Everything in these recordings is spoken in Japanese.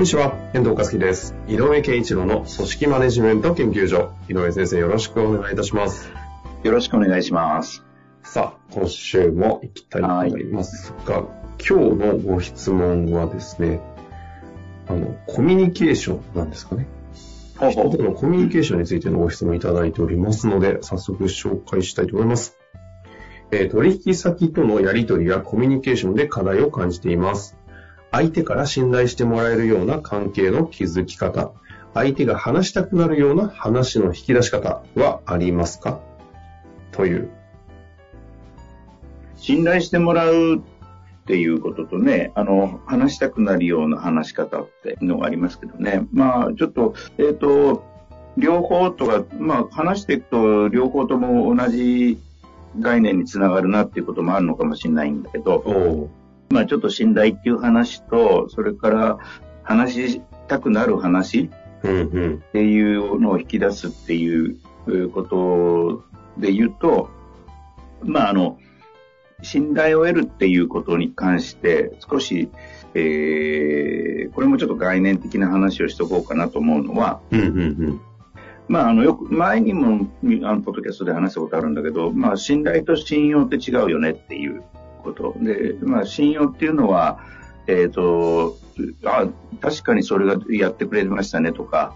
んにちは、遠藤和樹です。井上健一郎の組織マネジメント研究所。井上先生、よろしくお願いいたします。よろしくお願いします。さあ、今週も行きたいと思いますが、今日のご質問はですね、あの、コミュニケーションなんですかね。人とのコミュニケーションについてのご質問いただいておりますので、早速紹介したいと思います。えー取引先とのやり取りやコミュニケーションで課題を感じています。相手から信頼してもらえるような関係の築き方、相手が話したくなるような話の引き出し方はありますか？という。信頼してもらうっていうこととね、あの、話したくなるような話し方っていうのがありますけどね。まあ、ちょっと、えっ、と、両方とか、まあ、話していくと両方とも同じ概念につながるなっていうこともあるのかもしれないんだけど、おまあ、ちょっと信頼っていう話と、それから話したくなる話。っていうのを引き出すっていうえーことで言うと、まあ、あの、信頼を得るっていうことに関して、少し、えーこれもちょっと概念的な話をしとこうかなと思うのは、うんうんうん。まあ、あの、よく、前にも、あの、ポッドキャストで話したことあるんだけど、まあ、信頼と信用って違うよねっていうこと。で、まあ、信用っていうのは、えっ、と、あ、確かにそれがやってくれましたねとか、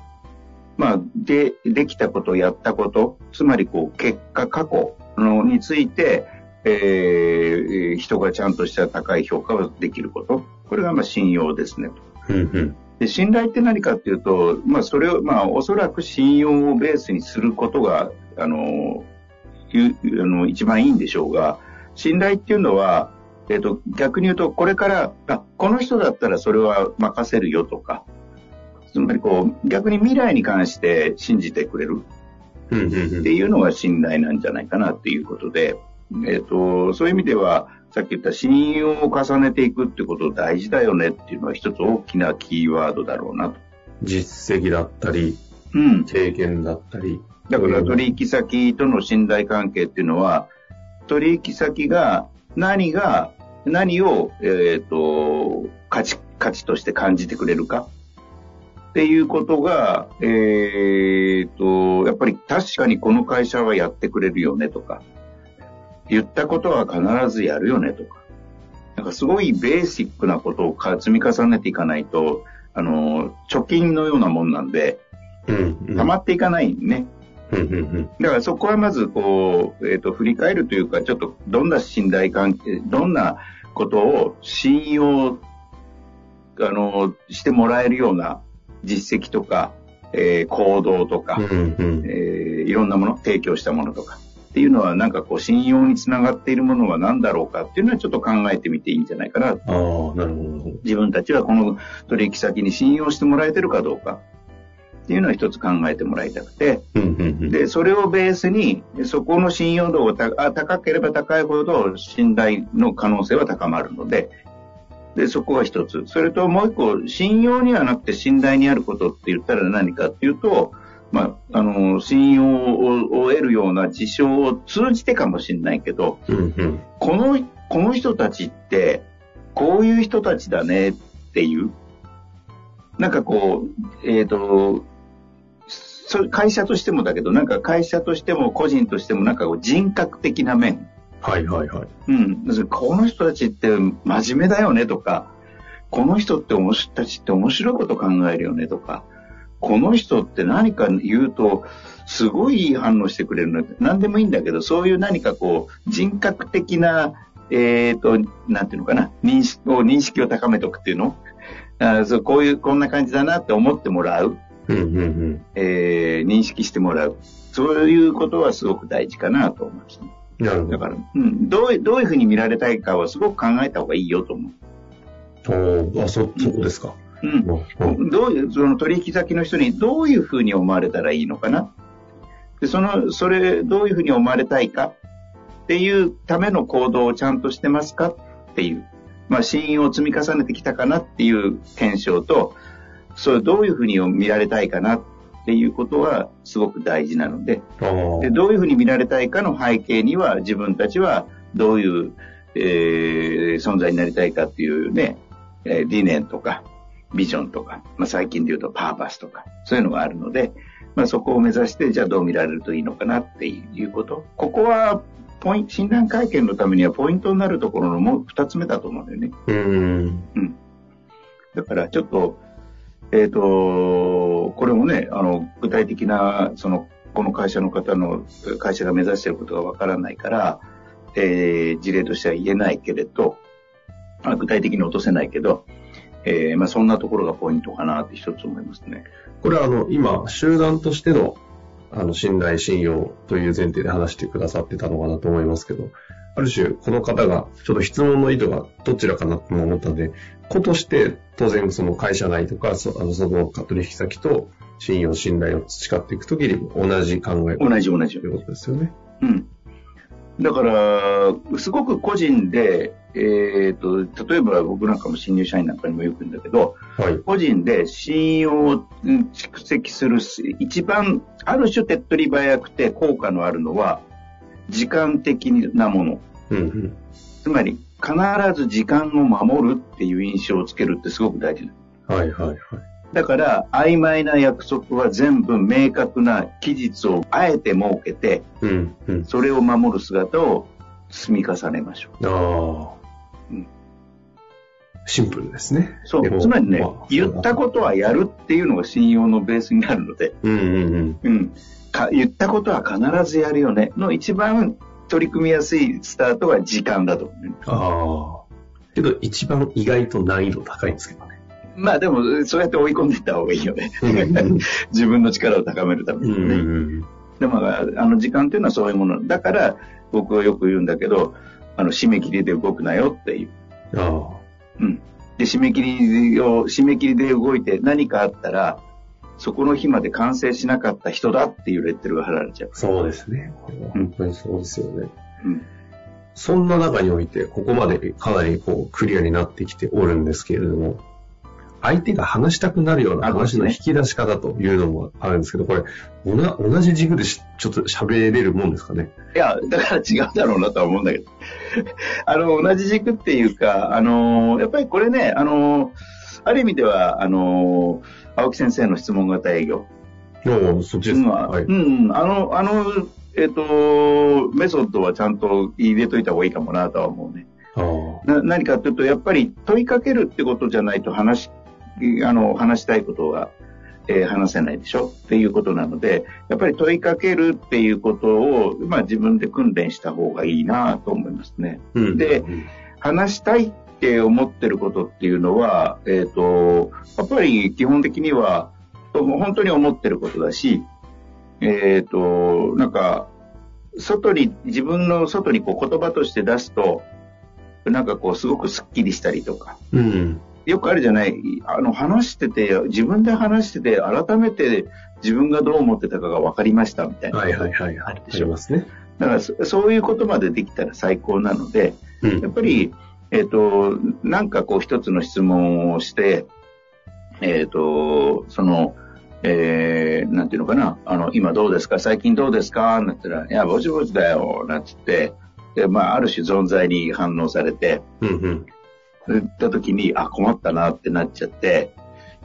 まあ、で、できたこと、やったこと、つまり、こう、結果、過去のについて、えー人がちゃんとした高い評価をできること。これが、まあ、信用ですねと。うんうん。で信頼って何かっていうと、まあ、それを、まあ、おそらく信用をベースにすることが、あの、あの一番いいんでしょうが、信頼っていうのは、えっ、と、逆に言うと、これから、あ、この人だったらそれは任せるよとか、つまりこう、逆に未来に関して信じてくれるうんうんうんっていうのが信頼なんじゃないかなっていうことで、えっ、と、そういう意味では、さっき言った信用を重ねていくってこと大事だよねっていうのは一つ大きなキーワードだろうなと。実績だったり、うん。経験だったり。だから取引先との信頼関係っていうのは、取引先が何が、何を、えっ、と、価値、価値として感じてくれるかっていうことが、えっ、と、やっぱり確かにこの会社はやってくれるよねとか、言ったことは必ずやるよねとか、なんかすごいベーシックなことをか積み重ねていかないと、あの、貯金のようなもんなんで、うんうん。溜まっていかないね。だからそこはまずこう、えっ、と、振り返るというか、ちょっとどんな信頼関係、どんなことを信用、あの、してもらえるような実績とか、えー行動とか、うんうん。えーいろんなもの、提供したものとか、っていうのはなんかこう、信用につながっているものは何だろうかっていうのはちょっと考えてみていいんじゃないかな。ああ、なるほど。自分たちはこの取引先に信用してもらえてるかどうかっていうのは一つ考えてもらいたくて。で、それをベースに、そこの信用度がたあ高ければ高いほど信頼の可能性は高まるので、で、そこが一つ。それともう一個、信用にはなくて信頼にあることって言ったら何かっていうと、まあ、あの、信用をを得るような事象を通じてかもしれないけど、うんうん。この、この人たちって、こういう人たちだねっていう、なんかこう、えっ、と、そ会社としてもだけど、なんか会社としても個人としてもなんか人格的な面。はいはいはい。うん。要するにこの人たちって真面目だよねとか、この人っておもしたちって面白いこと考えるよねとか、この人って何か言うと、すごいいい反応してくれるの何でもいいんだけど、そういう何かこう、人格的な、えっ、と、なんていうのかな、認識を、認識を高めておくっていうの？あそうこういう、こんな感じだなって思ってもらう、うんうんうん。えー認識してもらう。そういうことはすごく大事かなと思いますね。なるほど。だから、うん、どういう、どういうふうに見られたいかはすごく考えた方がいいよと思う。おあ、そ、そこですか。うん。うんどういう、その取引先の人にどういうふうに思われたらいいのかな。で、その、それ、どういうふうに思われたいかっていうための行動をちゃんとしてますかっていう、まあ、信用を積み重ねてきたかなっていう検証と、それどういうふうに見られたいかなっていうことはすごく大事なので、でどういうふうに見られたいかの背景には自分たちはどういう、えー存在になりたいかっていうね、えー理念とかビジョンとか、まあ、最近で言うとパーパスとかそういうのがあるので、まあ、そこを目指してじゃあどう見られるといいのかなっていうことここはポイン診断会見のためにはポイントになるところのもう二つ目だと思うんだよね。うん。だからちょっと、えっ、と、これもね、あの、具体的な、その、この会社の方の、会社が目指していることがわからないから、えー事例としては言えないけれど、あ具体的に落とせないけど、えーまあそんなところがポイントかなって一つ思いますね。これはあの、今、集団としての、あの、信頼、信用という前提で話してくださってたのかなと思いますけど、ある種、この方が、ちょっと質問の意図がどちらかなと思ったので、子として、当然その会社内とか、そあのその取引先と信用、信頼を培っていくときに同じ考え同じ同じとい。うことですよね。うん。だから、すごく個人で、えっ、と、例えば僕なんかも新入社員なんかにもよく言うんだけど、はい。個人で信用をうん蓄積するし一番ある種手っ取り早くて効果のあるのは時間的なものうんうん。つまり必ず時間を守るっていう印象をつけるってすごく大事はいはいはい。だから曖昧な約束は全部明確な期日をあえて設けてうんうん。それを守る姿を積み重ねましょうああ。うんシンプルですね。そうつまりね、まあ言ったことはやるっていうのが信用のベースになるのでうんうんうん。うん、か言ったことは必ずやるよねの一番取り組みやすいスタートは時間だと思うね。ああ。けど一番意外と難易度高いんですけどね。まあでも、そうやって追い込んでいった方がいいよね。うん 自分の力を高めるためうんうにね。んでも、あの時間っていうのはそういうもの。だから、僕はよく言うんだけど、あの、締め切りで動くなよっていう。うん。あうん。で、締め切りを、締め切りで動いて何かあったら、そこの日まで完成しなかった人だっていうレッテルが貼られちゃうあ。。そうですね。これは本当にそうですよね。うん。そんな中において、ここまでかなりこうクリアになってきておるんですけれども、相手が話したくなるような話の引き出し方というのもあるんですけど、これ、同じ軸でしちょっと喋れるもんですかね？いや、だから違うだろうなとは思うんだけど。あの、同じ軸っていうか、あの、やっぱりこれね、あの、ある意味では、あの、青木先生の質問型営業。おお、そっちですか。うん、はい。うん、あの、あの、えっ、と、メソッドはちゃんと入れといた方がいいかもなとは思うね。な何かというと、やっぱり問いかけるってことじゃないと話し、あの、話したいことが、えー話せないでしょ？っていうことなので、やっぱり問いかけるっていうことを、まあ自分で訓練した方がいいなと思いますね。うんでうん話したいって思ってることっていうのは、えっ、と、やっぱり基本的には、本当に思ってることだし、えっ、と、なんか、外に、自分の外にこう言葉として出すと、なんかこうすごくスッキリしたりとか、うん。よくあるじゃない、あの話してて、自分で話してて、改めて自分がどう思ってたかが分かりましたみたいな。はいはいはい。ああるでしょりますね。だからそそういうことまでできたら最高なので、うんやっぱり、えっ、と、なんかこう一つの質問をして、えっ、と、その、えー、なんていうのかな、あの、今どうですか最近どうですかなんて言ったら、いや、ぼちぼちだよ、なんつって、で、まあ、ある種存在に反応されて、うんうん。言った時に、あ、困ったなってなっちゃって、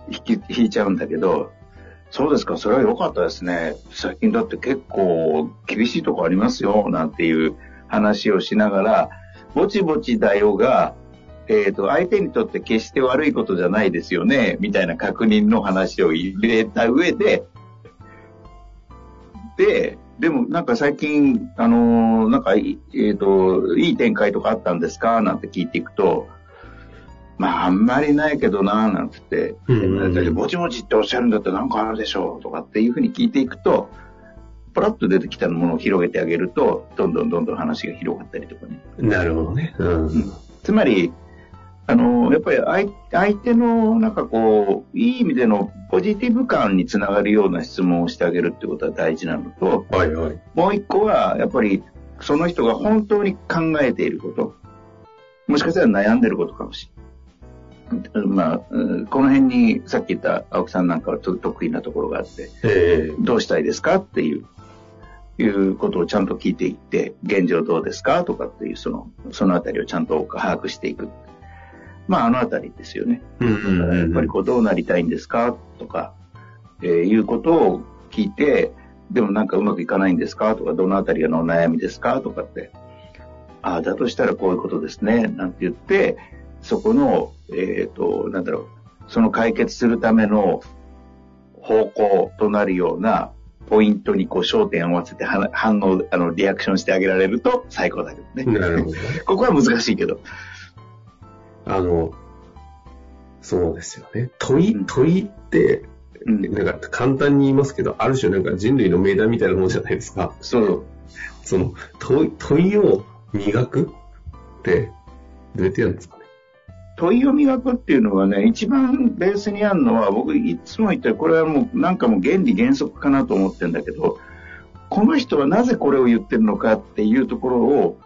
引き、引いちゃうんだけど、そうですか、それは良かったですね。最近だって結構厳しいとこありますよ、なんていう話をしながら、ぼちぼちだよが、えっ、と、相手にとって決して悪いことじゃないですよね、みたいな確認の話を入れた上で、で、でもなんか最近、あのーなんかい、えっ、と、いい展開とかあったんですかなんて聞いていくと、まあ、あんまりないけどな、なんつって、うん。うんぼちぼちっておっしゃるんだったらなんかあるでしょうとかっていうふうに聞いていくと、ポラッと出てきたものを広げてあげると、どんどんどんどん話が広がったりとかね。なるほどね。うん。つまり、あの、やっぱり相相手のなんかこう、いい意味でのポジティブ感につながるような質問をしてあげるってことは大事なのと、はいはい。もう一個は、やっぱりその人が本当に考えていること、もしかしたら悩んでることかもしれない。まあ、うんこの辺にさっき言った青木さんなんかはと得意なところがあって、ええどうしたいですかっていう、いうことをちゃんと聞いていって、現状どうですか？とかっていう、その、そのあたりをちゃんと把握していく。まあ、あのあたりですよね。やっうんぱりこう、どうなりたいんですか？とか、えーいうことを聞いて、でもなんかうまくいかないんですか？とか、どのあたりがのお悩みですか？とかって、ああ、だとしたらこういうことですね、なんて言って、そこの、えっ、と、なんだろう、その解決するための方向となるようなポイントにこう焦点を合わせては反応、あの、リアクションしてあげられると最高だけどね。なるほど。ここは難しいけど。あの、そうですよね。問い、うん問いって、うん。なんか簡単に言いますけど、ある種なんか人類の命題みたいなものじゃないですか。そう。その問い、問いを磨くって、どうやってやるんですか？ね。問いを磨くっていうのはね、一番ベースにあるのは、僕いつも言ったら、これはもうなんかもう原理原則かなと思ってるんだけど、この人はなぜこれを言ってるのかっていうところを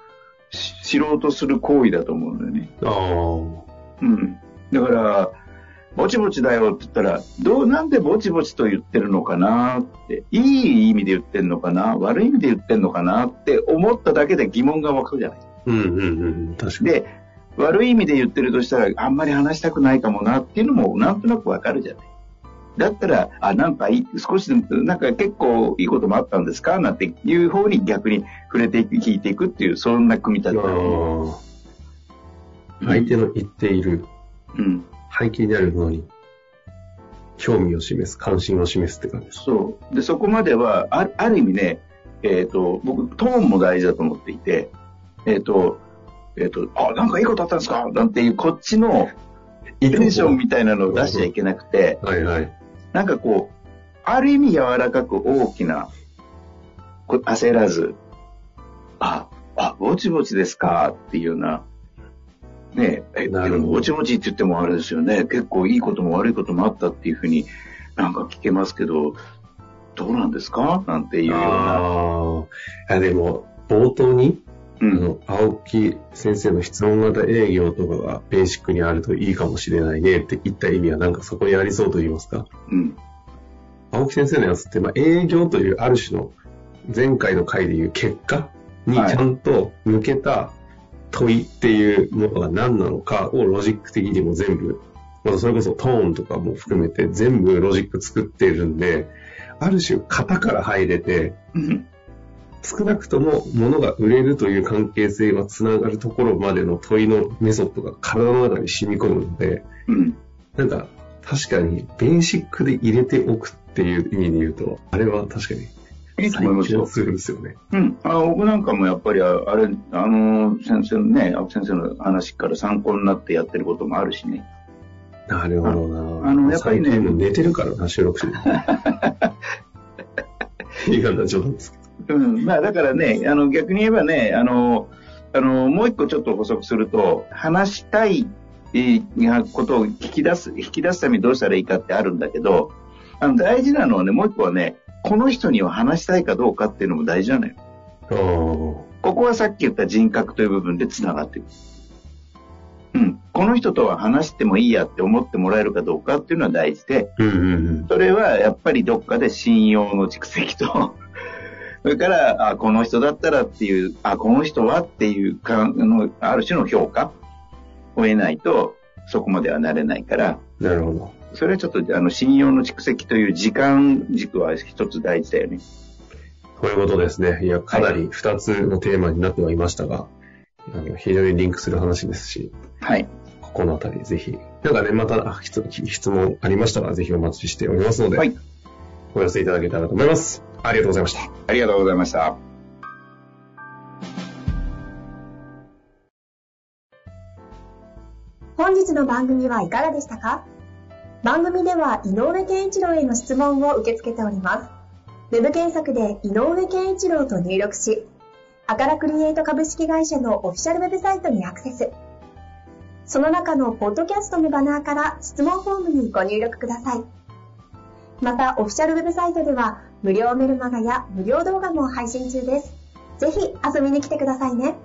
し知ろうとする行為だと思うんだよね。ああ。うん。だから、ぼちぼちだよって言ったら、どう、なんでぼちぼちと言ってるのかなって、いい意味で言ってるのかな悪い意味で言ってるのかなって思っただけで疑問が湧くじゃない。うんうんうん。確かに。で、悪い意味で言ってるとしたら、あんまり話したくないかもなっていうのもなんとなくわかるじゃない。だったら、あ、なんかいい、少しでも、なんか結構いいこともあったんですか？なんていう方に逆に触れていく、聞いていくっていう、そんな組み立て。相手の言っているうん。背景にあるものに興味を示す、関心を示すって感じです。そう。で、そこまでは、あある意味ね、えっ、と、僕、トーンも大事だと思っていて、えっ、と、えっ、と、あ、なんかいいことあったんですか？なんていう、こっちのテンションみたいなのを出しちゃいけなくて、はいはい。なんかこう、ある意味柔らかく大きな、こ焦らず、あ、あ、ぼちぼちですか？っていうような、ねえ、えぼちぼちって言ってもあれですよね、結構いいことも悪いこともあったっていうふうになんか聞けますけど、どうなんですか？なんていうような。ああ。あでも、冒頭に、あうん。の、青木先生の質問型営業とかがベーシックにあるといいかもしれないねって言った意味はなんかそこにありそうと言いますか？うん。青木先生のやつって、まあ、営業というある種の前回の回でいう結果にちはいゃんと向けた問いっていうものが何なのかをロジック的にも全部、またそれこそトーンとかも含めて全部ロジック作っているんで、ある種型から入れて、うん。少なくとも物が売れるという関係性はつながるところまでの問いのメソッドが体の中に染み込むので、うん。なんか確かにベーシックで入れておくっていう意味で言うと、あれは確かにいいと思いますよ。するんですよね。うん。あ僕なんかもやっぱり、ああれ、あの、先生のね、青木先生の話から参考になってやってることもあるしね。なるほどな。あのやっぱりねもう寝てるからな、収録してる。いいかな、冗談ですけうん。まあだからね、あの、逆に言えばね、あの、あの、もう一個ちょっと補足すると、話したい、えーことを聞き出す、引き出すためにどうしたらいいかってあるんだけど、あの、大事なのはね、もう一個はね、この人には話したいかどうかっていうのも大事なのよ。ど。ここはさっき言った人格という部分で繋がっていく。うん。この人とは話してもいいやって思ってもらえるかどうかっていうのは大事で、うんうんうん。それはやっぱりどっかで信用の蓄積と、それから、あ、この人だったらっていう、あ、この人はっていうか、あの、ある種の評価を得ないと、そこまではなれないから、なるほど。それはちょっと、あの、信用の蓄積という時間軸は一つ大事だよね。こういうことですね。いや、かなり二つのテーマになってはいましたが、あの非常にリンクする話ですし、はい。ここのあたりぜひ、なんかね、また質問ありましたらぜひお待ちしておりますので、はいお寄せいただけたらと思います。ありがとうございました。ありがとうございました。本日の番組はいかがでしたか？番組では井上健一郎への質問を受け付けております。ウェブ検索で井上健一郎と入力し、アカラクリエイト株式会社のオフィシャルウェブサイトにアクセス。その中のポッドキャストのバナーから質問フォームにご入力ください。また、オフィシャルウェブサイトでは、無料メルマガや無料動画も配信中です。ぜひ遊びに来てくださいね。